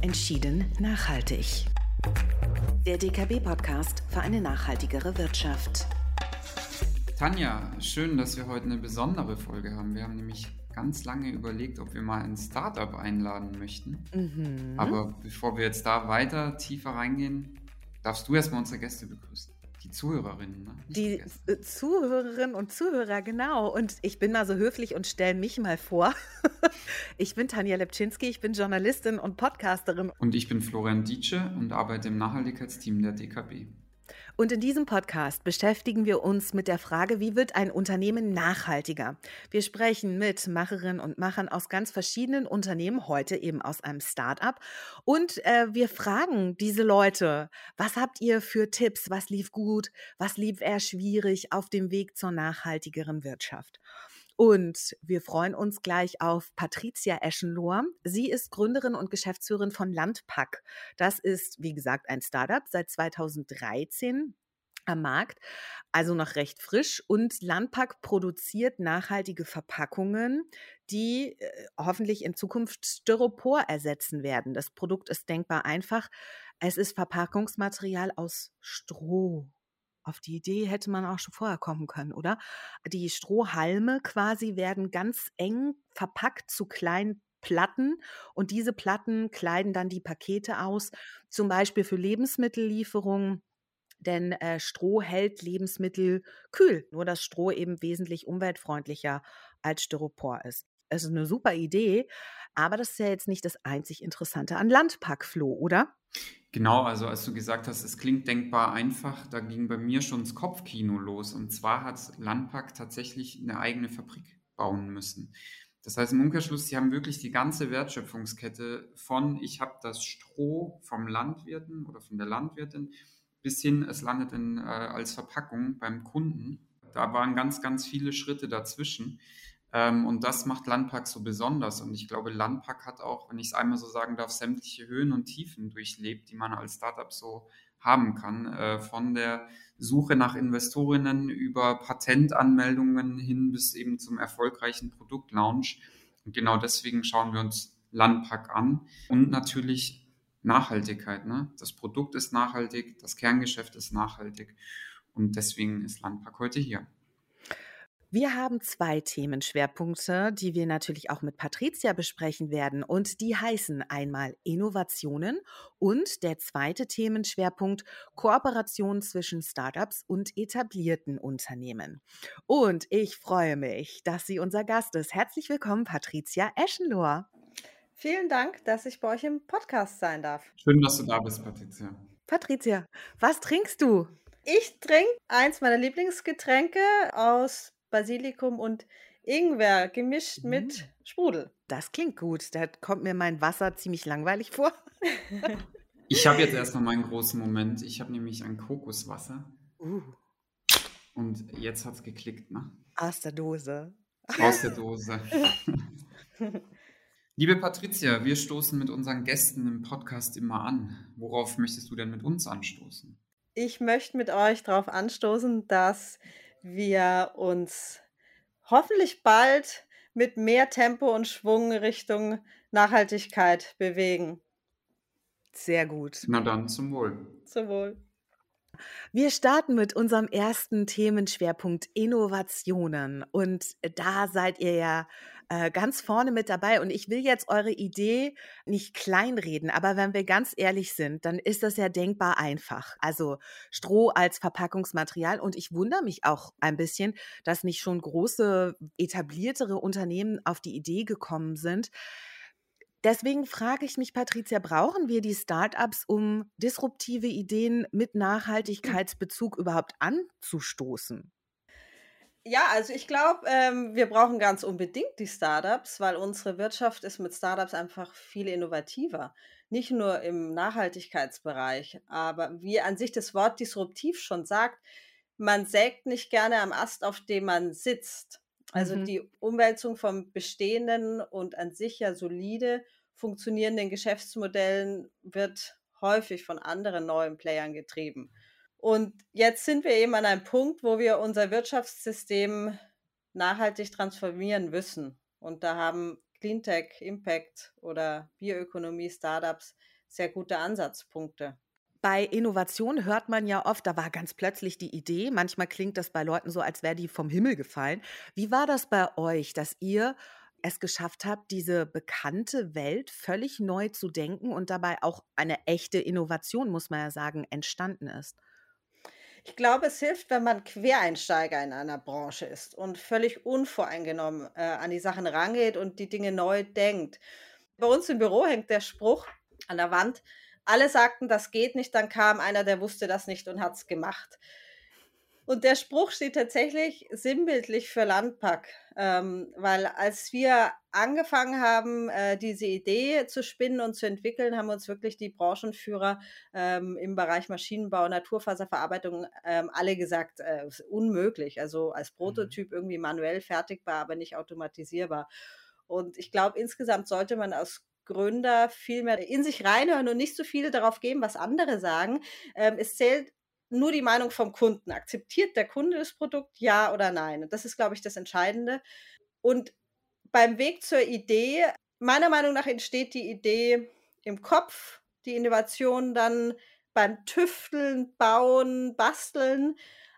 Entschieden nachhaltig. Der DKB-Podcast für eine nachhaltigere Wirtschaft. Tanja, schön, dass wir heute eine besondere Folge haben. Wir haben nämlich ganz lange überlegt, ob wir mal ein Startup einladen möchten. Mhm. Aber bevor wir jetzt da weiter tiefer reingehen, darfst du erstmal unsere Gäste begrüßen. Die Zuhörerinnen. Ne? Die, die Zuhörerinnen und Zuhörer, genau. Und ich bin mal so höflich und stelle mich mal vor. ich bin Tanja Lepczynski, ich bin Journalistin und Podcasterin. Und ich bin Florian Dietsche und arbeite im Nachhaltigkeitsteam der DKB. Und in diesem Podcast beschäftigen wir uns mit der Frage, wie wird ein Unternehmen nachhaltiger? Wir sprechen mit Macherinnen und Machern aus ganz verschiedenen Unternehmen, heute eben aus einem Start-up. Und äh, wir fragen diese Leute, was habt ihr für Tipps? Was lief gut? Was lief eher schwierig auf dem Weg zur nachhaltigeren Wirtschaft? Und wir freuen uns gleich auf Patricia Eschenlohr. Sie ist Gründerin und Geschäftsführerin von Landpack. Das ist, wie gesagt, ein Startup seit 2013 am Markt, also noch recht frisch. Und Landpack produziert nachhaltige Verpackungen, die äh, hoffentlich in Zukunft Styropor ersetzen werden. Das Produkt ist denkbar einfach. Es ist Verpackungsmaterial aus Stroh. Auf die Idee hätte man auch schon vorher kommen können, oder? Die Strohhalme quasi werden ganz eng verpackt zu kleinen Platten und diese Platten kleiden dann die Pakete aus, zum Beispiel für Lebensmittellieferungen. Denn äh, Stroh hält Lebensmittel kühl, nur dass Stroh eben wesentlich umweltfreundlicher als Styropor ist. Es ist eine super Idee, aber das ist ja jetzt nicht das einzig Interessante an Landpackfloh, oder? Genau, also als du gesagt hast, es klingt denkbar einfach, da ging bei mir schon das Kopfkino los. Und zwar hat Landpack tatsächlich eine eigene Fabrik bauen müssen. Das heißt im Umkehrschluss, sie haben wirklich die ganze Wertschöpfungskette von, ich habe das Stroh vom Landwirten oder von der Landwirtin bis hin, es landet in, äh, als Verpackung beim Kunden. Da waren ganz, ganz viele Schritte dazwischen. Ähm, und das macht Landpark so besonders. Und ich glaube, Landpark hat auch, wenn ich es einmal so sagen darf, sämtliche Höhen und Tiefen durchlebt, die man als Startup so haben kann. Äh, von der Suche nach Investorinnen über Patentanmeldungen hin bis eben zum erfolgreichen Produktlaunch. Und genau deswegen schauen wir uns Landpack an. Und natürlich Nachhaltigkeit. Ne? Das Produkt ist nachhaltig, das Kerngeschäft ist nachhaltig. Und deswegen ist Landpark heute hier. Wir haben zwei Themenschwerpunkte, die wir natürlich auch mit Patricia besprechen werden. Und die heißen einmal Innovationen und der zweite Themenschwerpunkt Kooperation zwischen Startups und etablierten Unternehmen. Und ich freue mich, dass sie unser Gast ist. Herzlich willkommen, Patricia Eschenlohr. Vielen Dank, dass ich bei euch im Podcast sein darf. Schön, dass du da bist, Patricia. Patricia, was trinkst du? Ich trinke eins meiner Lieblingsgetränke aus Basilikum und Ingwer gemischt mhm. mit Sprudel. Das klingt gut. Da kommt mir mein Wasser ziemlich langweilig vor. ich habe jetzt erstmal meinen großen Moment. Ich habe nämlich ein Kokoswasser. Uh. Und jetzt hat es geklickt, ne? Aus der Dose. Aus der Dose. Liebe Patricia, wir stoßen mit unseren Gästen im Podcast immer an. Worauf möchtest du denn mit uns anstoßen? Ich möchte mit euch darauf anstoßen, dass wir uns hoffentlich bald mit mehr Tempo und Schwung Richtung Nachhaltigkeit bewegen. Sehr gut. Na dann zum Wohl. Zum Wohl. Wir starten mit unserem ersten Themenschwerpunkt Innovationen. Und da seid ihr ja äh, ganz vorne mit dabei. Und ich will jetzt eure Idee nicht kleinreden, aber wenn wir ganz ehrlich sind, dann ist das ja denkbar einfach. Also Stroh als Verpackungsmaterial. Und ich wundere mich auch ein bisschen, dass nicht schon große, etabliertere Unternehmen auf die Idee gekommen sind. Deswegen frage ich mich, Patricia, brauchen wir die Startups, um disruptive Ideen mit hm. Nachhaltigkeitsbezug überhaupt anzustoßen? Ja, also ich glaube, ähm, wir brauchen ganz unbedingt die Startups, weil unsere Wirtschaft ist mit Startups einfach viel innovativer. Nicht nur im Nachhaltigkeitsbereich, aber wie an sich das Wort disruptiv schon sagt, man sägt nicht gerne am Ast, auf dem man sitzt. Also mhm. die Umwälzung vom bestehenden und an sich ja solide funktionierenden Geschäftsmodellen wird häufig von anderen neuen Playern getrieben. Und jetzt sind wir eben an einem Punkt, wo wir unser Wirtschaftssystem nachhaltig transformieren müssen. Und da haben Cleantech, Impact oder Bioökonomie, Startups sehr gute Ansatzpunkte. Bei Innovation hört man ja oft, da war ganz plötzlich die Idee. Manchmal klingt das bei Leuten so, als wäre die vom Himmel gefallen. Wie war das bei euch, dass ihr es geschafft habt, diese bekannte Welt völlig neu zu denken und dabei auch eine echte Innovation, muss man ja sagen, entstanden ist? Ich glaube, es hilft, wenn man Quereinsteiger in einer Branche ist und völlig unvoreingenommen äh, an die Sachen rangeht und die Dinge neu denkt. Bei uns im Büro hängt der Spruch an der Wand, alle sagten, das geht nicht, dann kam einer, der wusste das nicht und hat es gemacht. Und der Spruch steht tatsächlich sinnbildlich für Landpack, ähm, weil als wir angefangen haben, äh, diese Idee zu spinnen und zu entwickeln, haben uns wirklich die Branchenführer ähm, im Bereich Maschinenbau, Naturfaserverarbeitung ähm, alle gesagt, äh, unmöglich. Also als mhm. Prototyp irgendwie manuell fertigbar, aber nicht automatisierbar. Und ich glaube, insgesamt sollte man als Gründer viel mehr in sich reinhören und nicht so viel darauf geben, was andere sagen. Ähm, es zählt nur die Meinung vom Kunden. Akzeptiert der Kunde das Produkt, ja oder nein? Und das ist, glaube ich, das Entscheidende. Und beim Weg zur Idee, meiner Meinung nach entsteht die Idee im Kopf, die Innovation dann beim Tüfteln, Bauen, Basteln,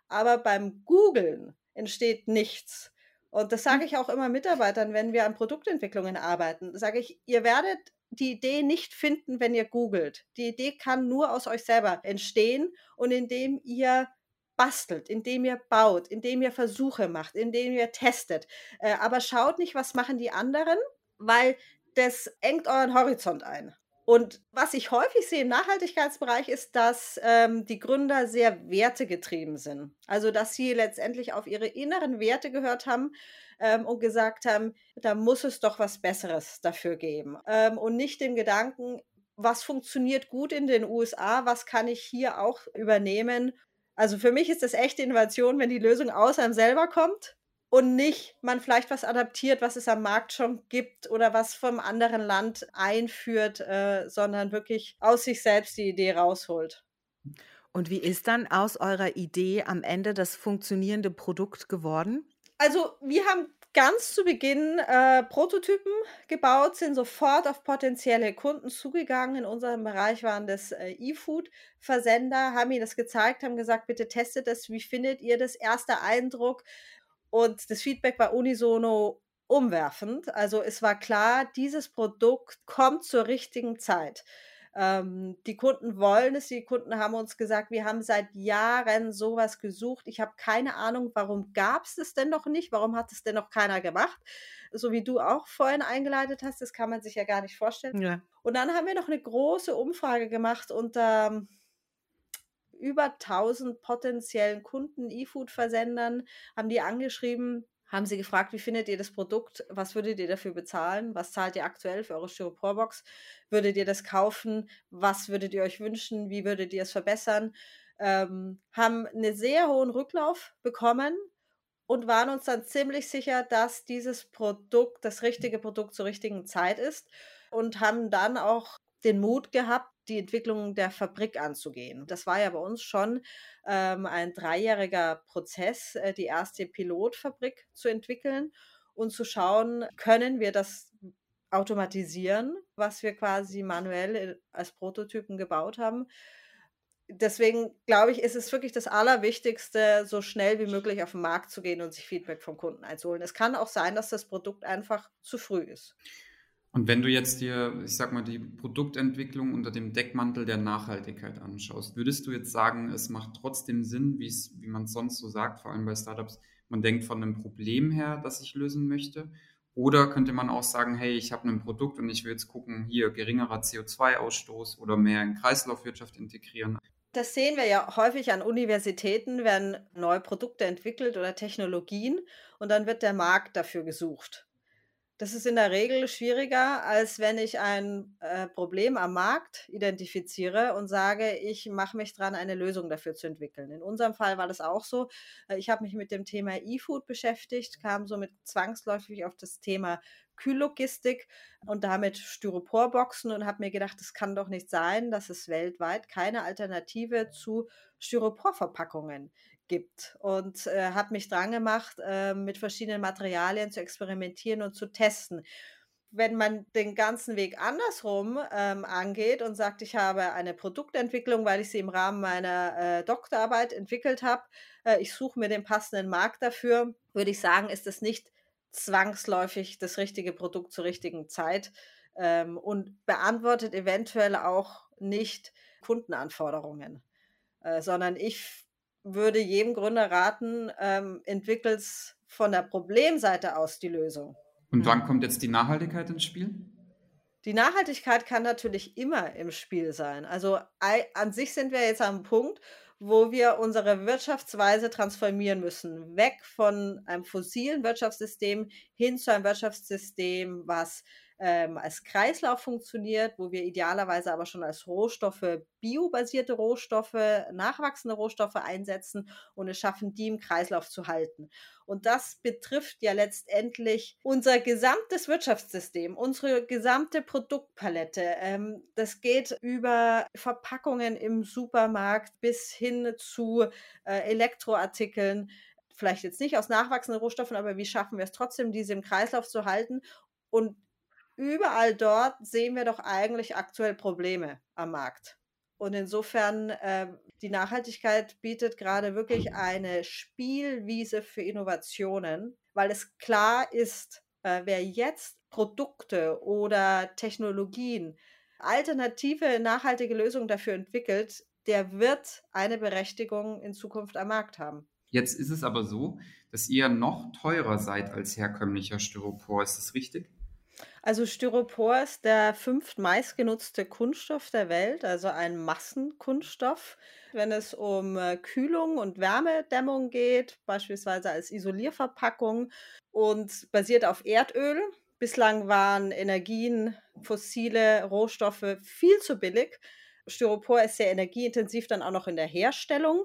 aber beim Googlen entsteht nichts. Und das sage hm. ich auch immer Mitarbeitern, wenn wir an Produktentwicklungen arbeiten. Sage ich, ihr werdet die Idee nicht finden, wenn ihr googelt. Die Idee kann nur aus euch selber entstehen und indem ihr bastelt, indem ihr baut, indem ihr Versuche macht, indem ihr testet. Äh, aber schaut nicht, was machen die anderen, weil das engt euren Horizont ein. Und was ich häufig sehe im Nachhaltigkeitsbereich ist, dass ähm, die Gründer sehr wertegetrieben sind. Also, dass sie letztendlich auf ihre inneren Werte gehört haben ähm, und gesagt haben, da muss es doch was Besseres dafür geben. Ähm, und nicht dem Gedanken, was funktioniert gut in den USA, was kann ich hier auch übernehmen. Also für mich ist das echte Innovation, wenn die Lösung aus einem selber kommt und nicht man vielleicht was adaptiert, was es am Markt schon gibt oder was vom anderen Land einführt, äh, sondern wirklich aus sich selbst die Idee rausholt. Und wie ist dann aus eurer Idee am Ende das funktionierende Produkt geworden? Also wir haben ganz zu Beginn äh, Prototypen gebaut, sind sofort auf potenzielle Kunden zugegangen. In unserem Bereich waren das äh, E-Food-Versender, haben ihnen das gezeigt, haben gesagt, bitte testet das, wie findet ihr das? Erster Eindruck, und das Feedback war unisono umwerfend. Also es war klar, dieses Produkt kommt zur richtigen Zeit. Ähm, die Kunden wollen es, die Kunden haben uns gesagt, wir haben seit Jahren sowas gesucht. Ich habe keine Ahnung, warum gab es es denn noch nicht? Warum hat es denn noch keiner gemacht? So wie du auch vorhin eingeleitet hast, das kann man sich ja gar nicht vorstellen. Ja. Und dann haben wir noch eine große Umfrage gemacht unter über 1000 potenziellen Kunden, E-Food-Versendern, haben die angeschrieben, haben sie gefragt, wie findet ihr das Produkt? Was würdet ihr dafür bezahlen? Was zahlt ihr aktuell für eure Styroporbox? Würdet ihr das kaufen? Was würdet ihr euch wünschen? Wie würdet ihr es verbessern? Ähm, haben einen sehr hohen Rücklauf bekommen und waren uns dann ziemlich sicher, dass dieses Produkt das richtige Produkt zur richtigen Zeit ist und haben dann auch den Mut gehabt, die Entwicklung der Fabrik anzugehen. Das war ja bei uns schon ähm, ein dreijähriger Prozess, äh, die erste Pilotfabrik zu entwickeln und zu schauen, können wir das automatisieren, was wir quasi manuell als Prototypen gebaut haben. Deswegen glaube ich, ist es wirklich das Allerwichtigste, so schnell wie möglich auf den Markt zu gehen und sich Feedback vom Kunden einzuholen. Es kann auch sein, dass das Produkt einfach zu früh ist. Und wenn du jetzt dir, ich sag mal, die Produktentwicklung unter dem Deckmantel der Nachhaltigkeit anschaust, würdest du jetzt sagen, es macht trotzdem Sinn, wie man es sonst so sagt, vor allem bei Startups, man denkt von einem Problem her, das ich lösen möchte? Oder könnte man auch sagen, hey, ich habe ein Produkt und ich will jetzt gucken, hier geringerer CO2-Ausstoß oder mehr in Kreislaufwirtschaft integrieren? Das sehen wir ja häufig an Universitäten, werden neue Produkte entwickelt oder Technologien und dann wird der Markt dafür gesucht. Das ist in der Regel schwieriger, als wenn ich ein äh, Problem am Markt identifiziere und sage, ich mache mich dran, eine Lösung dafür zu entwickeln. In unserem Fall war das auch so. Äh, ich habe mich mit dem Thema E-Food beschäftigt, kam somit zwangsläufig auf das Thema Kühllogistik und damit Styroporboxen und habe mir gedacht, es kann doch nicht sein, dass es weltweit keine Alternative zu Styroporverpackungen gibt und äh, habe mich dran gemacht, äh, mit verschiedenen Materialien zu experimentieren und zu testen. wenn man den ganzen Weg andersrum ähm, angeht und sagt, ich habe eine Produktentwicklung, weil ich sie im Rahmen meiner äh, Doktorarbeit entwickelt habe, äh, ich suche mir den passenden Markt dafür, würde ich sagen, ist es nicht zwangsläufig das richtige Produkt zur richtigen Zeit ähm, und beantwortet eventuell auch nicht Kundenanforderungen, äh, sondern ich würde jedem Gründer raten, ähm, entwickelt von der Problemseite aus die Lösung. Und wann kommt jetzt die Nachhaltigkeit ins Spiel? Die Nachhaltigkeit kann natürlich immer im Spiel sein. Also an sich sind wir jetzt am Punkt, wo wir unsere Wirtschaftsweise transformieren müssen. Weg von einem fossilen Wirtschaftssystem hin zu einem Wirtschaftssystem, was ähm, als Kreislauf funktioniert, wo wir idealerweise aber schon als Rohstoffe, biobasierte Rohstoffe, nachwachsende Rohstoffe einsetzen und es schaffen, die im Kreislauf zu halten. Und das betrifft ja letztendlich unser gesamtes Wirtschaftssystem, unsere gesamte Produktpalette. Ähm, das geht über Verpackungen im Supermarkt bis hin zu äh, Elektroartikeln vielleicht jetzt nicht aus nachwachsenden Rohstoffen, aber wie schaffen wir es trotzdem, diese im Kreislauf zu halten? Und überall dort sehen wir doch eigentlich aktuell Probleme am Markt. Und insofern, äh, die Nachhaltigkeit bietet gerade wirklich eine Spielwiese für Innovationen, weil es klar ist, äh, wer jetzt Produkte oder Technologien, alternative nachhaltige Lösungen dafür entwickelt, der wird eine Berechtigung in Zukunft am Markt haben. Jetzt ist es aber so, dass ihr noch teurer seid als herkömmlicher Styropor. Ist das richtig? Also Styropor ist der fünft meistgenutzte Kunststoff der Welt, also ein Massenkunststoff. Wenn es um äh, Kühlung und Wärmedämmung geht, beispielsweise als Isolierverpackung und basiert auf Erdöl. Bislang waren Energien, fossile Rohstoffe viel zu billig. Styropor ist sehr energieintensiv dann auch noch in der Herstellung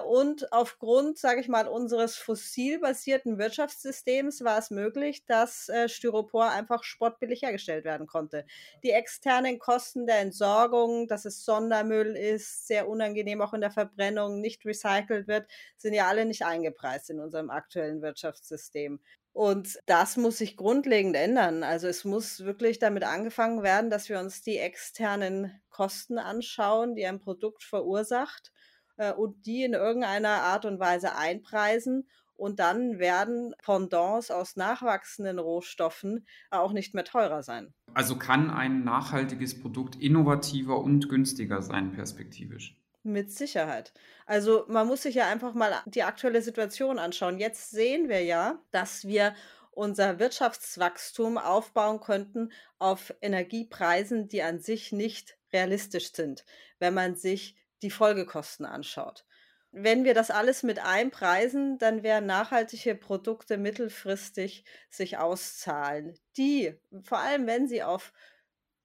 und aufgrund, sage ich mal, unseres fossilbasierten Wirtschaftssystems war es möglich, dass äh, Styropor einfach sportbillig hergestellt werden konnte. Die externen Kosten der Entsorgung, dass es Sondermüll ist, sehr unangenehm auch in der Verbrennung, nicht recycelt wird, sind ja alle nicht eingepreist in unserem aktuellen Wirtschaftssystem. Und das muss sich grundlegend ändern. Also es muss wirklich damit angefangen werden, dass wir uns die externen Kosten anschauen, die ein Produkt verursacht äh, und die in irgendeiner Art und Weise einpreisen. Und dann werden Pendants aus nachwachsenden Rohstoffen auch nicht mehr teurer sein. Also kann ein nachhaltiges Produkt innovativer und günstiger sein, perspektivisch. Mit Sicherheit. Also man muss sich ja einfach mal die aktuelle Situation anschauen. Jetzt sehen wir ja, dass wir unser Wirtschaftswachstum aufbauen könnten auf Energiepreisen, die an sich nicht realistisch sind, wenn man sich die Folgekosten anschaut. Wenn wir das alles mit einpreisen, dann werden nachhaltige Produkte mittelfristig sich auszahlen, die, vor allem wenn sie auf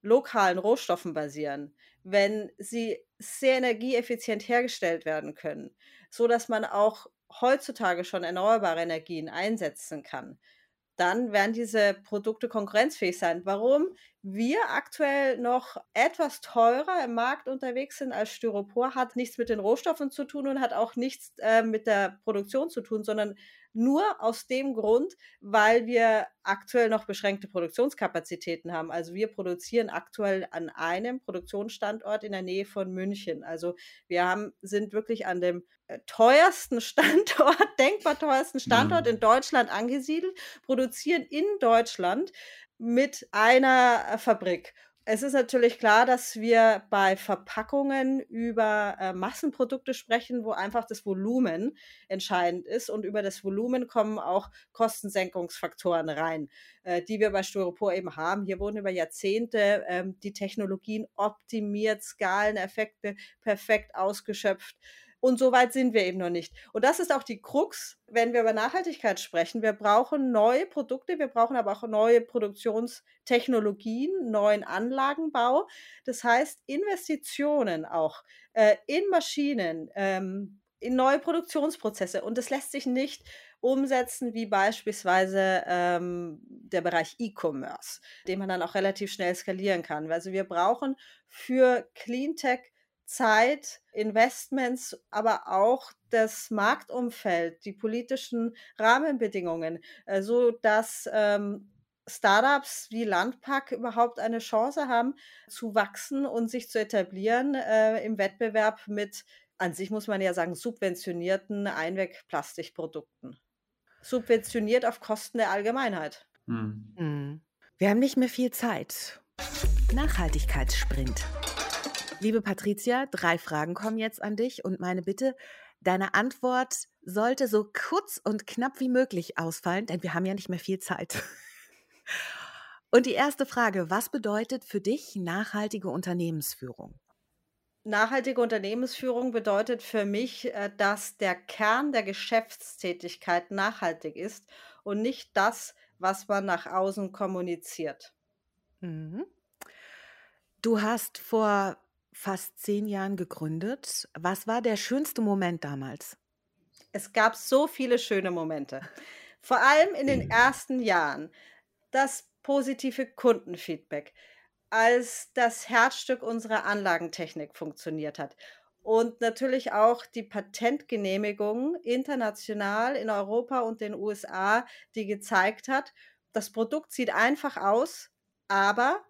lokalen Rohstoffen basieren, wenn sie sehr energieeffizient hergestellt werden können, so dass man auch heutzutage schon erneuerbare Energien einsetzen kann, dann werden diese Produkte konkurrenzfähig sein. Warum wir aktuell noch etwas teurer im Markt unterwegs sind als Styropor, hat nichts mit den Rohstoffen zu tun und hat auch nichts äh, mit der Produktion zu tun, sondern nur aus dem Grund, weil wir aktuell noch beschränkte Produktionskapazitäten haben. Also wir produzieren aktuell an einem Produktionsstandort in der Nähe von München. Also wir haben, sind wirklich an dem äh, teuersten Standort, denkbar teuersten Standort mhm. in Deutschland angesiedelt, produzieren in Deutschland mit einer äh, Fabrik. Es ist natürlich klar, dass wir bei Verpackungen über äh, Massenprodukte sprechen, wo einfach das Volumen entscheidend ist. Und über das Volumen kommen auch Kostensenkungsfaktoren rein, äh, die wir bei Styropor eben haben. Hier wurden über Jahrzehnte ähm, die Technologien optimiert, Skaleneffekte perfekt ausgeschöpft. Und so weit sind wir eben noch nicht. Und das ist auch die Krux, wenn wir über Nachhaltigkeit sprechen. Wir brauchen neue Produkte, wir brauchen aber auch neue Produktionstechnologien, neuen Anlagenbau. Das heißt, Investitionen auch äh, in Maschinen, ähm, in neue Produktionsprozesse. Und das lässt sich nicht umsetzen, wie beispielsweise ähm, der Bereich E-Commerce, den man dann auch relativ schnell skalieren kann. Also wir brauchen für Cleantech Zeit, Investments, aber auch das Marktumfeld, die politischen Rahmenbedingungen, äh, so dass ähm, Startups wie Landpack überhaupt eine Chance haben, zu wachsen und sich zu etablieren äh, im Wettbewerb mit, an sich muss man ja sagen, subventionierten Einwegplastikprodukten. Subventioniert auf Kosten der Allgemeinheit. Hm. hm. Wir haben nicht mehr viel Zeit. Nachhaltigkeitssprint. Liebe Patricia, drei Fragen kommen jetzt an dich und meine Bitte, deine Antwort sollte so kurz und knapp wie möglich ausfallen, denn wir haben ja nicht mehr viel Zeit. Und die erste Frage, was bedeutet für dich nachhaltige Unternehmensführung? Nachhaltige Unternehmensführung bedeutet für mich, äh, dass der Kern der Geschäftstätigkeit nachhaltig ist und nicht das, was man nach außen kommuniziert. Mhm. Du hast vor fast zehn Jahren gegründet. Was war der schönste Moment damals? Es gab so viele schöne Momente. Vor allem in den ersten Jahren. Das positive Kundenfeedback, als das Herzstück unserer Anlagentechnik funktioniert hat. Und natürlich auch die Patentgenehmigung international in Europa und den USA, die gezeigt hat, das Produkt sieht einfach aus, aber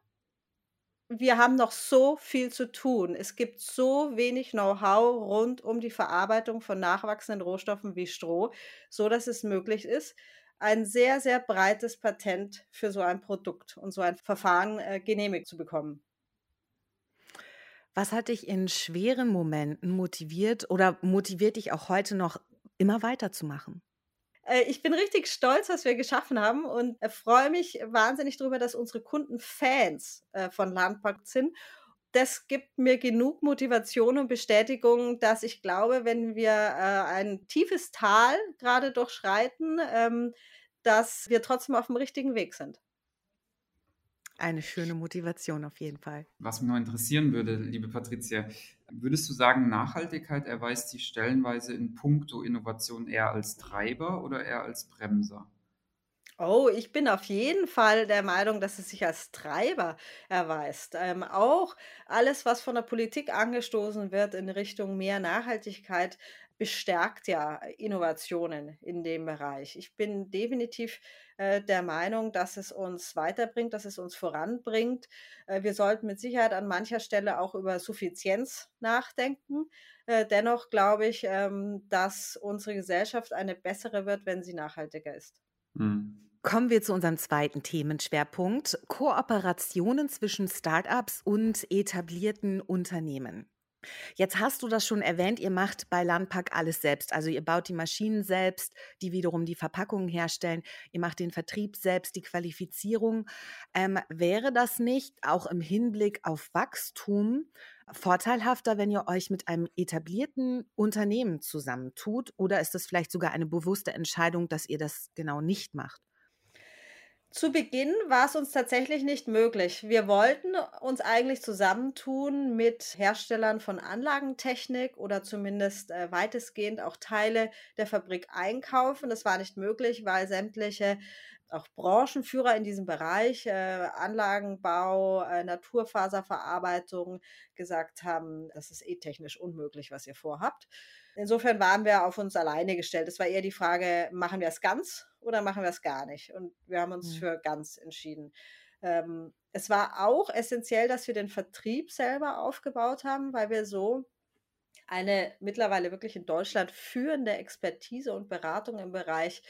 wir haben noch so viel zu tun. Es gibt so wenig Know-how rund um die Verarbeitung von nachwachsenden Rohstoffen wie Stroh, so dass es möglich ist, ein sehr, sehr breites Patent für so ein Produkt und so ein Verfahren äh, genehmigt zu bekommen. Was hat dich in schweren Momenten motiviert oder motiviert dich auch heute noch immer weiterzumachen? Äh, ich bin richtig stolz, was wir geschaffen haben und freue mich wahnsinnig darüber, dass unsere Kunden Fans äh, von Landpark sind. Das gibt mir genug Motivation und Bestätigung, dass ich glaube, wenn wir äh, ein tiefes Tal gerade durchschreiten, ähm, dass wir trotzdem auf dem richtigen Weg sind. Eine schöne Motivation auf jeden Fall. Was mich noch interessieren würde, liebe Patricia, würdest du sagen, Nachhaltigkeit erweist sich stellenweise in puncto Innovation eher als Treiber oder eher als Bremser? Oh, ich bin auf jeden Fall der Meinung, dass es sich als Treiber erweist. Ähm, auch alles, was von der Politik angestoßen wird in Richtung mehr Nachhaltigkeit, bestärkt ja Innovationen in dem Bereich. Ich bin definitiv äh, der Meinung, dass es uns weiterbringt, dass es uns voranbringt. Äh, wir sollten mit Sicherheit an mancher Stelle auch über Suffizienz nachdenken. Äh, dennoch glaube ich, ähm, dass unsere Gesellschaft eine bessere wird, wenn sie nachhaltiger ist. Hm. Kommen wir zu unserem zweiten Themenschwerpunkt, Kooperationen zwischen Startups und etablierten Unternehmen. Jetzt hast du das schon erwähnt, ihr macht bei Landpack alles selbst. Also ihr baut die Maschinen selbst, die wiederum die Verpackungen herstellen. Ihr macht den Vertrieb selbst, die Qualifizierung. Ähm, wäre das nicht auch im Hinblick auf Wachstum vorteilhafter, wenn ihr euch mit einem etablierten Unternehmen zusammentut? Oder ist es vielleicht sogar eine bewusste Entscheidung, dass ihr das genau nicht macht? Zu Beginn war es uns tatsächlich nicht möglich. Wir wollten uns eigentlich zusammentun mit Herstellern von Anlagentechnik oder zumindest äh, weitestgehend auch Teile der Fabrik einkaufen. Das war nicht möglich, weil sämtliche auch Branchenführer in diesem Bereich, äh, Anlagenbau, äh, Naturfaserverarbeitung, gesagt haben, das ist eh technisch unmöglich, was ihr vorhabt. Insofern waren wir auf uns alleine gestellt. Es war eher die Frage, machen wir es ganz oder machen wir es gar nicht? Und wir haben uns mhm. für ganz entschieden. Ähm, es war auch essentiell, dass wir den Vertrieb selber aufgebaut haben, weil wir so eine mittlerweile wirklich in Deutschland führende Expertise und Beratung im Bereich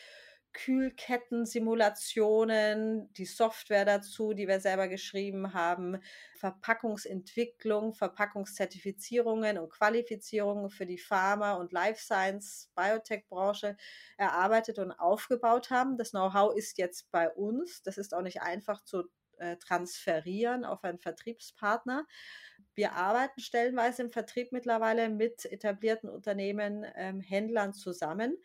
Kühlketten-Simulationen, die Software dazu, die wir selber geschrieben haben, Verpackungsentwicklung, Verpackungszertifizierungen und Qualifizierungen für die Pharma- und Life Science, Biotech-Branche erarbeitet und aufgebaut haben. Das Know-how ist jetzt bei uns. Das ist auch nicht einfach zu äh, transferieren auf einen Vertriebspartner. Wir arbeiten stellenweise im Vertrieb mittlerweile mit etablierten Unternehmen, ähm, Händlern zusammen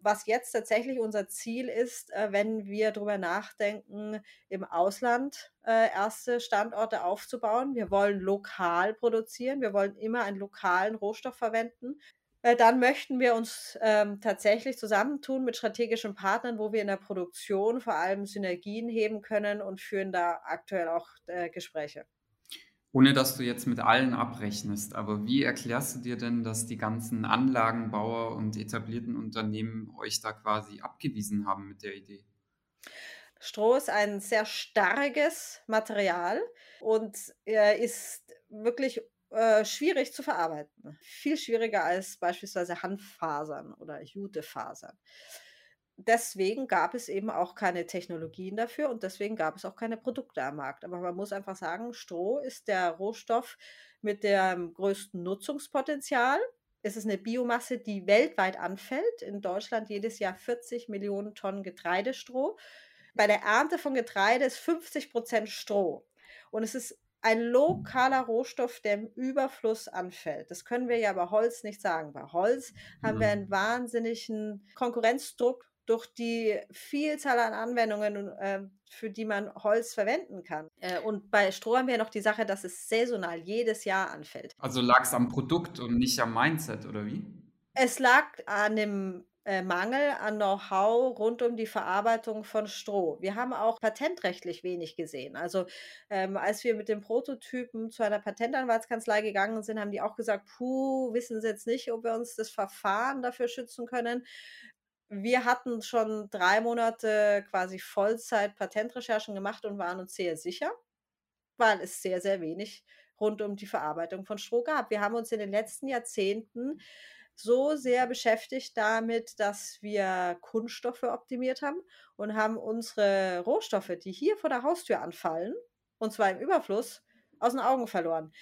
was jetzt tatsächlich unser Ziel ist, äh, wenn wir darüber nachdenken, im Ausland äh, erste Standorte aufzubauen. Wir wollen lokal produzieren, wir wollen immer einen lokalen Rohstoff verwenden. Äh, dann möchten wir uns ähm, tatsächlich zusammentun mit strategischen Partnern, wo wir in der Produktion vor allem Synergien heben können und führen da aktuell auch äh, Gespräche. Ohne dass du jetzt mit allen abrechnest, aber wie erklärst du dir denn, dass die ganzen Anlagenbauer und etablierten Unternehmen euch da quasi abgewiesen haben mit der Idee? Stroh ist ein sehr starkes Material und er ist wirklich äh, schwierig zu verarbeiten. Viel schwieriger als beispielsweise Hanffasern oder Jutefasern. Deswegen gab es eben auch keine Technologien dafür und deswegen gab es auch keine Produkte am Markt. Aber man muss einfach sagen, Stroh ist der Rohstoff mit dem größten Nutzungspotenzial. Es ist eine Biomasse, die weltweit anfällt. In Deutschland jedes Jahr 40 Millionen Tonnen Getreidestroh. Bei der Ernte von Getreide ist 50 Prozent Stroh. Und es ist ein lokaler Rohstoff, der im Überfluss anfällt. Das können wir ja bei Holz nicht sagen. Bei Holz haben wir einen wahnsinnigen Konkurrenzdruck durch die Vielzahl an Anwendungen, äh, für die man Holz verwenden kann. Äh, und bei Stroh haben wir noch die Sache, dass es saisonal jedes Jahr anfällt. Also lag es am Produkt und nicht am Mindset, oder wie? Es lag an dem äh, Mangel an Know-how rund um die Verarbeitung von Stroh. Wir haben auch patentrechtlich wenig gesehen. Also ähm, als wir mit dem Prototypen zu einer Patentanwaltskanzlei gegangen sind, haben die auch gesagt, puh, wissen Sie jetzt nicht, ob wir uns das Verfahren dafür schützen können. Wir hatten schon drei Monate quasi Vollzeit Patentrecherchen gemacht und waren uns sehr sicher, weil es sehr, sehr wenig rund um die Verarbeitung von Stroh gab. Wir haben uns in den letzten Jahrzehnten so sehr beschäftigt damit, dass wir Kunststoffe optimiert haben und haben unsere Rohstoffe, die hier vor der Haustür anfallen, und zwar im Überfluss, aus den Augen verloren.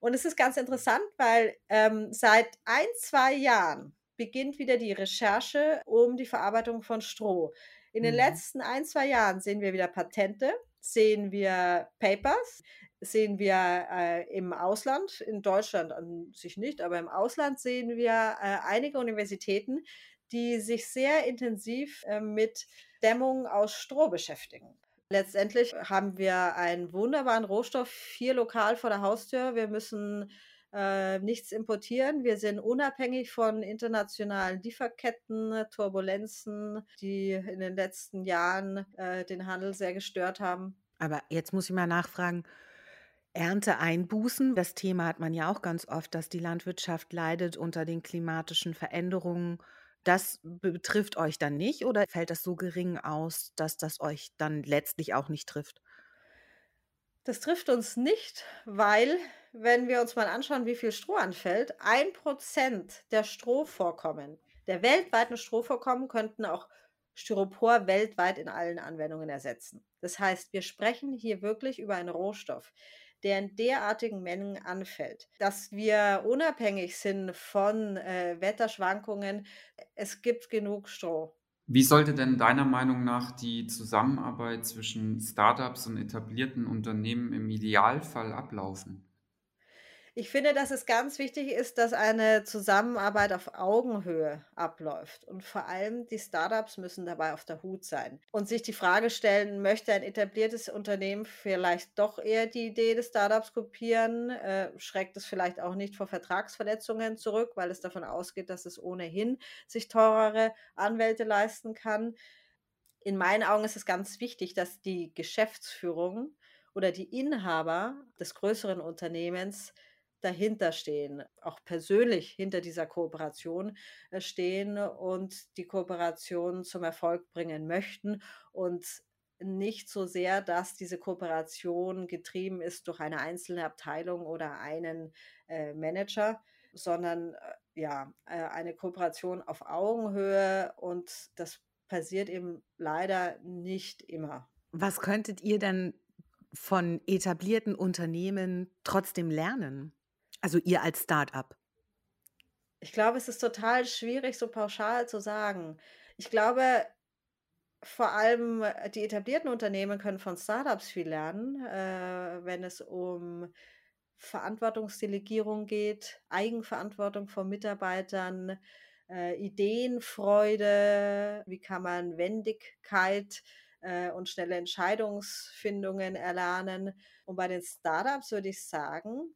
Und es ist ganz interessant, weil ähm, seit ein, zwei Jahren beginnt wieder die Recherche um die Verarbeitung von Stroh. In den mhm. letzten ein, zwei Jahren sehen wir wieder Patente, sehen wir Papers, sehen wir äh, im Ausland, in Deutschland an sich nicht, aber im Ausland sehen wir äh, einige Universitäten, die sich sehr intensiv äh, mit Dämmung aus Stroh beschäftigen. Letztendlich haben wir einen wunderbaren Rohstoff hier lokal vor der Haustür. Wir müssen äh, nichts importieren. Wir sind unabhängig von internationalen Lieferketten, Turbulenzen, die in den letzten Jahren äh, den Handel sehr gestört haben. Aber jetzt muss ich mal nachfragen, Ernteeinbußen. Das Thema hat man ja auch ganz oft, dass die Landwirtschaft leidet unter den klimatischen Veränderungen. Das betrifft euch dann nicht oder fällt das so gering aus, dass das euch dann letztlich auch nicht trifft? Das trifft uns nicht, weil, wenn wir uns mal anschauen, wie viel Stroh anfällt, ein Prozent der Strohvorkommen, der weltweiten Strohvorkommen, könnten auch Styropor weltweit in allen Anwendungen ersetzen. Das heißt, wir sprechen hier wirklich über einen Rohstoff, der in derartigen Mengen anfällt. Dass wir unabhängig sind von äh, Wetterschwankungen, es gibt genug Stroh. Wie sollte denn deiner Meinung nach die Zusammenarbeit zwischen Startups und etablierten Unternehmen im Idealfall ablaufen? Ich finde, dass es ganz wichtig ist, dass eine Zusammenarbeit auf Augenhöhe abläuft. Und vor allem die Startups müssen dabei auf der Hut sein und sich die Frage stellen, möchte ein etabliertes Unternehmen vielleicht doch eher die Idee des Startups kopieren? Äh, schreckt es vielleicht auch nicht vor Vertragsverletzungen zurück, weil es davon ausgeht, dass es ohnehin sich teurere Anwälte leisten kann? In meinen Augen ist es ganz wichtig, dass die Geschäftsführung oder die Inhaber des größeren Unternehmens dahinter stehen, auch persönlich hinter dieser Kooperation äh, stehen und die Kooperation zum Erfolg bringen möchten und nicht so sehr, dass diese Kooperation getrieben ist durch eine einzelne Abteilung oder einen äh, Manager, sondern äh, ja, äh, eine Kooperation auf Augenhöhe und das passiert eben leider nicht immer. Was könntet ihr denn von etablierten Unternehmen trotzdem lernen? Also ihr als Start-up? Ich glaube, es ist total schwierig, so pauschal zu sagen. Ich glaube, vor allem äh, die etablierten Unternehmen können von Startups viel lernen, äh, wenn es um Verantwortungsdelegierung geht, Eigenverantwortung von Mitarbeitern, äh, Ideenfreude, wie kann man Wendigkeit äh, und schnelle Entscheidungsfindungen erlernen. Und bei den Startups würde ich sagen,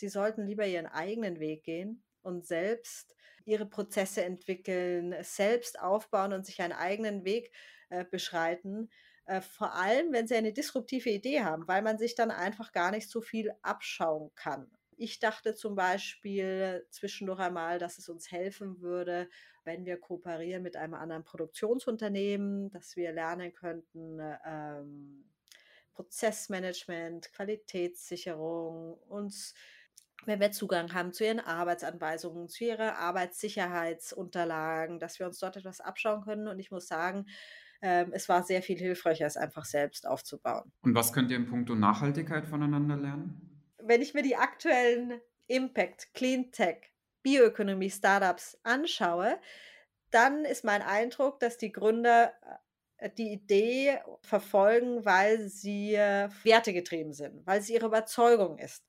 sie sollten lieber ihren eigenen Weg gehen und selbst ihre Prozesse entwickeln, selbst aufbauen und sich einen eigenen Weg äh, beschreiten. Äh, vor allem, wenn sie eine disruptive Idee haben, weil man sich dann einfach gar nicht so viel abschauen kann. Ich dachte zum Beispiel zwischendurch einmal, dass es uns helfen würde, wenn wir kooperieren mit einem anderen Produktionsunternehmen, dass wir lernen könnten, ähm, Prozessmanagement, Qualitätssicherung, uns wenn wir Zugang haben zu ihren Arbeitsanweisungen, zu ihren Arbeitssicherheitsunterlagen, dass wir uns dort etwas abschauen können. Und ich muss sagen, ähm, es war sehr viel hilfreicher, es einfach selbst aufzubauen. Und was könnt ihr in puncto Nachhaltigkeit voneinander lernen? Wenn ich mir die aktuellen Impact, Clean Tech, Bioökonomie, Startups anschaue, dann ist mein Eindruck, dass die Gründer äh, die Idee verfolgen, weil sie äh, wertegetrieben sind, weil sie ihre Überzeugung ist.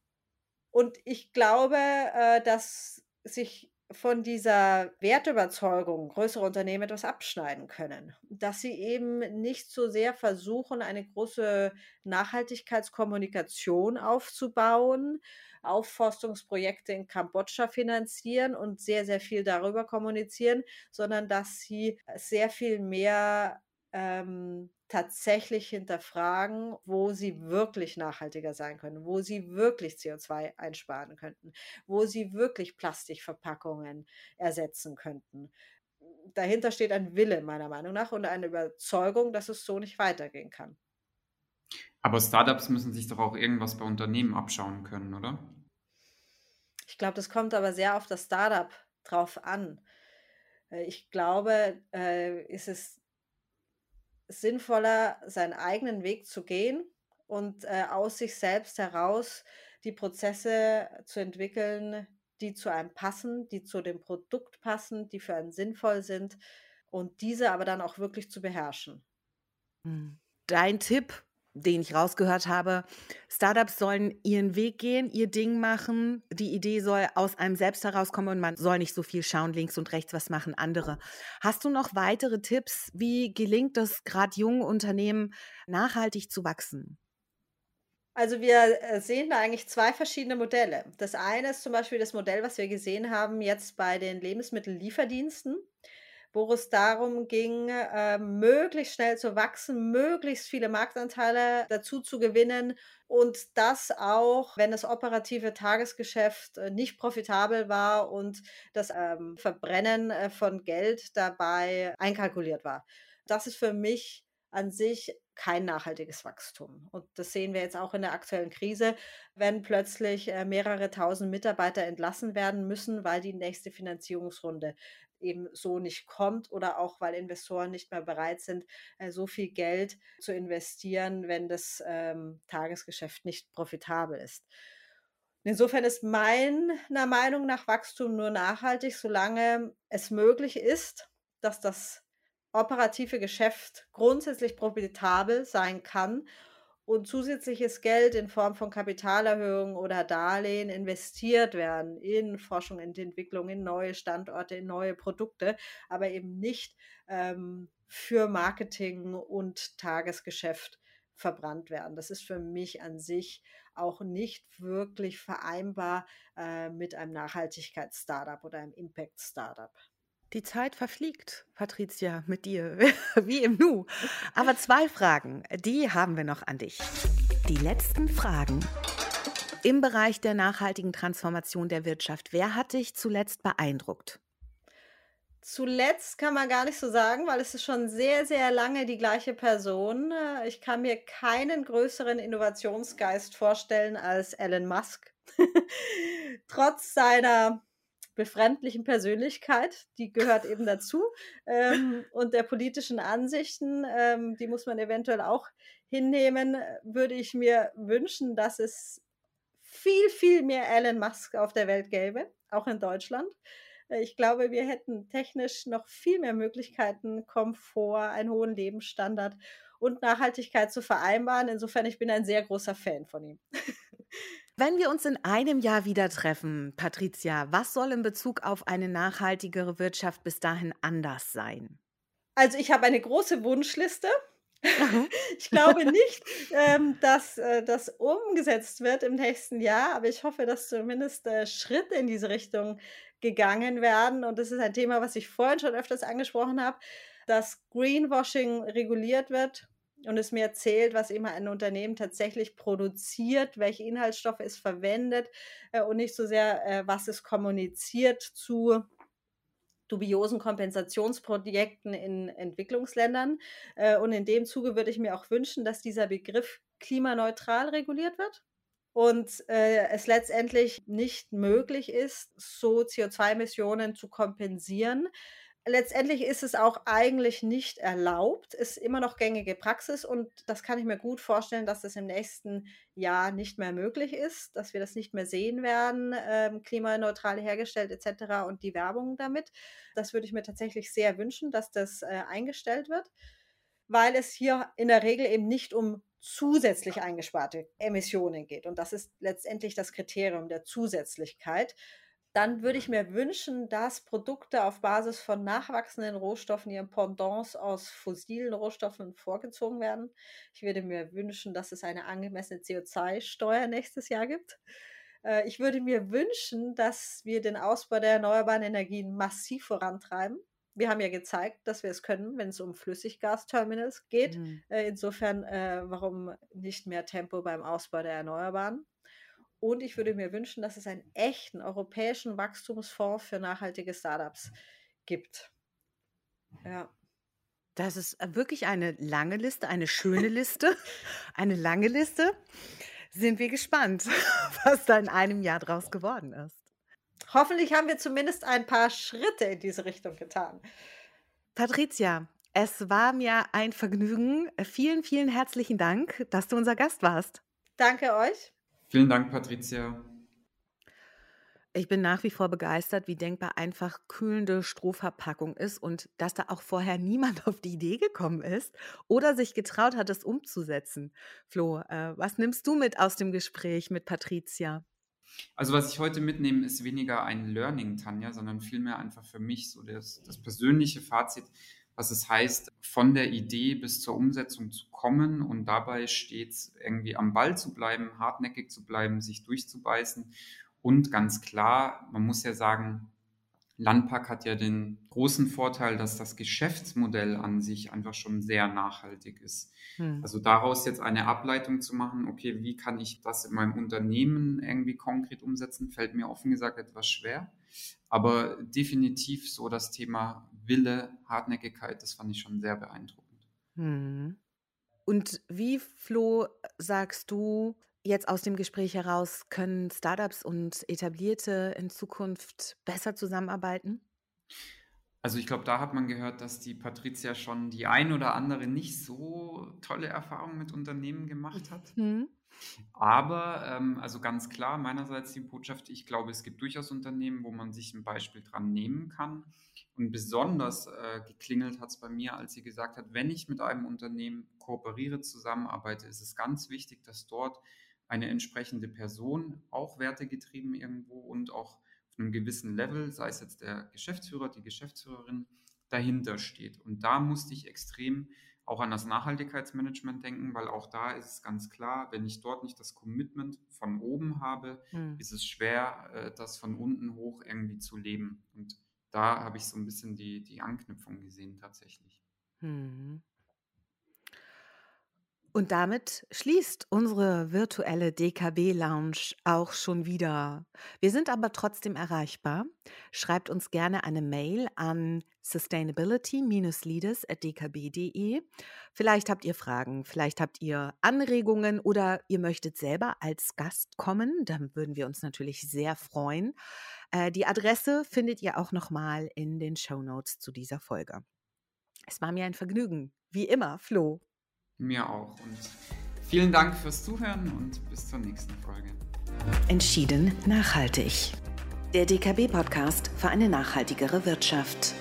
Und ich glaube, äh, dass sich von dieser Wertüberzeugung größere Unternehmen etwas abschneiden können. Dass sie eben nicht so sehr versuchen, eine große Nachhaltigkeitskommunikation aufzubauen, Aufforstungsprojekte in Kambodscha finanzieren und sehr, sehr viel darüber kommunizieren, sondern dass sie sehr viel mehr ähm, tatsächlich hinterfragen, wo sie wirklich nachhaltiger sein können, wo sie wirklich CO2 einsparen könnten, wo sie wirklich Plastikverpackungen ersetzen könnten. Dahinter steht ein Wille meiner Meinung nach und eine Überzeugung, dass es so nicht weitergehen kann. Aber Startups müssen sich doch auch irgendwas bei Unternehmen abschauen können, oder? Ich glaube, das kommt aber sehr auf das Startup drauf an. Äh, ich glaube, äh, ist es sinnvoller, seinen eigenen Weg zu gehen und äh, aus sich selbst heraus die Prozesse zu entwickeln, die zu einem passen, die zu dem Produkt passen, die für einen sinnvoll sind und diese aber dann auch wirklich zu beherrschen. Hm. Dein Tipp den ich rausgehört habe, Startups sollen ihren Weg gehen, ihr Ding machen. Die Idee soll aus einem selbst herauskommen und man soll nicht so viel schauen, links und rechts, was machen andere. Hast du noch weitere Tipps? Wie gelingt es gerade jungen Unternehmen nachhaltig zu wachsen? Also wir äh, sehen da eigentlich zwei verschiedene Modelle. Das eine ist zum Beispiel das Modell, was wir gesehen haben jetzt bei den Lebensmittellieferdiensten wo es darum ging, äh, möglichst schnell zu wachsen, möglichst viele Marktanteile dazu zu gewinnen und das auch, wenn das operative Tagesgeschäft äh, nicht profitabel war und das ähm, Verbrennen äh, von Geld dabei einkalkuliert war. Das ist für mich an sich kein nachhaltiges Wachstum. Und das sehen wir jetzt auch in der aktuellen Krise, wenn plötzlich äh, mehrere tausend Mitarbeiter entlassen werden müssen, weil die nächste Finanzierungsrunde eben so nicht kommt oder auch weil Investoren nicht mehr bereit sind, äh, so viel Geld zu investieren, wenn das ähm, Tagesgeschäft nicht profitabel ist. Insofern ist meiner Meinung nach Wachstum nur nachhaltig, solange es möglich ist, dass das operative Geschäft grundsätzlich profitabel sein kann und zusätzliches Geld in Form von Kapitalerhöhungen oder Darlehen investiert werden in Forschung, in Entwicklung, in neue Standorte, in neue Produkte, aber eben nicht ähm, für Marketing und Tagesgeschäft verbrannt werden. Das ist für mich an sich auch nicht wirklich vereinbar äh, mit einem Nachhaltigkeits-Startup oder einem Impact-Startup. Die Zeit verfliegt, Patricia, mit dir, wie im Nu. Aber zwei Fragen, die haben wir noch an dich. Die letzten Fragen im Bereich der nachhaltigen Transformation der Wirtschaft. Wer hat dich zuletzt beeindruckt? Zuletzt kann man gar nicht so sagen, weil es ist schon sehr, sehr lange die gleiche Person. Ich kann mir keinen größeren Innovationsgeist vorstellen als Elon Musk. Trotz seiner befremdlichen Persönlichkeit, die gehört eben dazu, ähm, und der politischen Ansichten, ähm, die muss man eventuell auch hinnehmen, würde ich mir wünschen, dass es viel, viel mehr Elon Musk auf der Welt gäbe, auch in Deutschland. Äh, ich glaube, wir hätten technisch noch viel mehr Möglichkeiten, Komfort, einen hohen Lebensstandard und Nachhaltigkeit zu vereinbaren. Insofern, ich bin ein sehr großer Fan von ihm. Wenn wir uns in einem Jahr wieder treffen, Patricia, was soll in Bezug auf eine nachhaltigere Wirtschaft bis dahin anders sein? Also ich habe eine große Wunschliste. Mhm. ich glaube nicht, ähm, dass äh, das umgesetzt wird im nächsten Jahr, aber ich hoffe, dass zumindest äh, Schritte in diese Richtung gegangen werden. Und das ist ein Thema, was ich vorhin schon öfters angesprochen habe, dass Greenwashing reguliert wird und es mir erzählt, was immer ein Unternehmen tatsächlich produziert, welche Inhaltsstoffe es verwendet äh, und nicht so sehr, äh, was es kommuniziert zu dubiosen Kompensationsprojekten in Entwicklungsländern. Äh, und in dem Zuge würde ich mir auch wünschen, dass dieser Begriff klimaneutral reguliert wird und äh, es letztendlich nicht möglich ist, so CO2-Emissionen zu kompensieren, letztendlich ist es auch eigentlich nicht erlaubt, ist immer noch gängige Praxis und das kann ich mir gut vorstellen, dass das im nächsten Jahr nicht mehr möglich ist, dass wir das nicht mehr sehen werden, ähm, klimaneutral hergestellt etc. und die Werbung damit. Das würde ich mir tatsächlich sehr wünschen, dass das äh, eingestellt wird, weil es hier in der Regel eben nicht um zusätzlich eingesparte Emissionen geht und das ist letztendlich das Kriterium der Zusätzlichkeit dann würde ich mir wünschen, dass Produkte auf Basis von nachwachsenden Rohstoffen ihren Pendants aus fossilen Rohstoffen vorgezogen werden. Ich würde mir wünschen, dass es eine angemessene CO2-Steuer nächstes Jahr gibt. Äh, ich würde mir wünschen, dass wir den Ausbau der erneuerbaren Energien massiv vorantreiben. Wir haben ja gezeigt, dass wir es können, wenn es um Flüssiggasterminals geht. Mhm. Äh, insofern, äh, warum nicht mehr Tempo beim Ausbau der Erneuerbaren? Und ich würde mir wünschen, dass es einen echten europäischen Wachstumsfonds für nachhaltige Startups gibt. Ja. Das ist äh, wirklich eine lange Liste, eine schöne Liste, eine lange Liste. Sind wir gespannt, was da in einem Jahr draus geworden ist. Hoffentlich haben wir zumindest ein paar Schritte in diese Richtung getan. Patricia, es war mir ein Vergnügen. Vielen, vielen herzlichen Dank, dass du unser Gast warst. Danke euch. Vielen Dank, Patricia. Ich bin nach wie vor begeistert, wie denkbar einfach kühlende Strohverpackung ist und dass da auch vorher niemand auf die Idee gekommen ist oder sich getraut hat, es umzusetzen. Flo, äh, was nimmst du mit aus dem Gespräch mit Patricia? Also was ich heute mitnehme, ist weniger ein Learning, Tanja, sondern vielmehr einfach für mich so das, das persönliche Fazit was es heißt, von der Idee bis zur Umsetzung zu kommen und dabei stets irgendwie am Ball zu bleiben, hartnäckig zu bleiben, sich durchzubeißen. Und ganz klar, man muss ja sagen, Landpark hat ja den großen Vorteil, dass das Geschäftsmodell an sich einfach schon sehr nachhaltig ist. Hm. Also daraus jetzt eine Ableitung zu machen, okay, wie kann ich das in meinem Unternehmen irgendwie konkret umsetzen, fällt mir offen gesagt etwas schwer. Aber definitiv so das Thema Wille, Hartnäckigkeit, das fand ich schon sehr beeindruckend. Hm. Und wie, Flo, sagst du jetzt aus dem Gespräch heraus, können Startups und Etablierte in Zukunft besser zusammenarbeiten? Also ich glaube, da hat man gehört, dass die Patricia schon die ein oder andere nicht so tolle Erfahrung mit Unternehmen gemacht hat. Mhm. Aber, ähm, also ganz klar, meinerseits die Botschaft, ich glaube, es gibt durchaus Unternehmen, wo man sich ein Beispiel dran nehmen kann. Und besonders äh, geklingelt hat es bei mir, als sie gesagt hat, wenn ich mit einem Unternehmen kooperiere, zusammenarbeite, ist es ganz wichtig, dass dort eine entsprechende Person, auch wertegetrieben irgendwo und auch auf einem gewissen Level, sei es jetzt der Geschäftsführer, die Geschäftsführerin, dahinter steht. Und da musste ich extrem auch an das Nachhaltigkeitsmanagement denken, weil auch da ist es ganz klar, wenn ich dort nicht das Commitment von oben habe, hm. ist es schwer, äh, das von unten hoch irgendwie zu leben. Und da habe ich so ein bisschen die, die Anknüpfung gesehen tatsächlich. Hm. Und damit schließt unsere virtuelle DKB-Lounge auch schon wieder. Wir sind aber trotzdem erreichbar. Schreibt uns gerne eine Mail an sustainability-leaders.dkb.de. Vielleicht habt ihr Fragen, vielleicht habt ihr Anregungen oder ihr möchtet selber als Gast kommen. Dann würden wir uns natürlich sehr freuen. Äh, die Adresse findet ihr auch nochmal in den Show Notes zu dieser Folge. Es war mir ein Vergnügen. Wie immer, Flo. Mir auch. Und vielen Dank fürs Zuhören und bis zur nächsten Folge. Entschieden nachhaltig. Der DKB-Podcast für eine nachhaltigere Wirtschaft.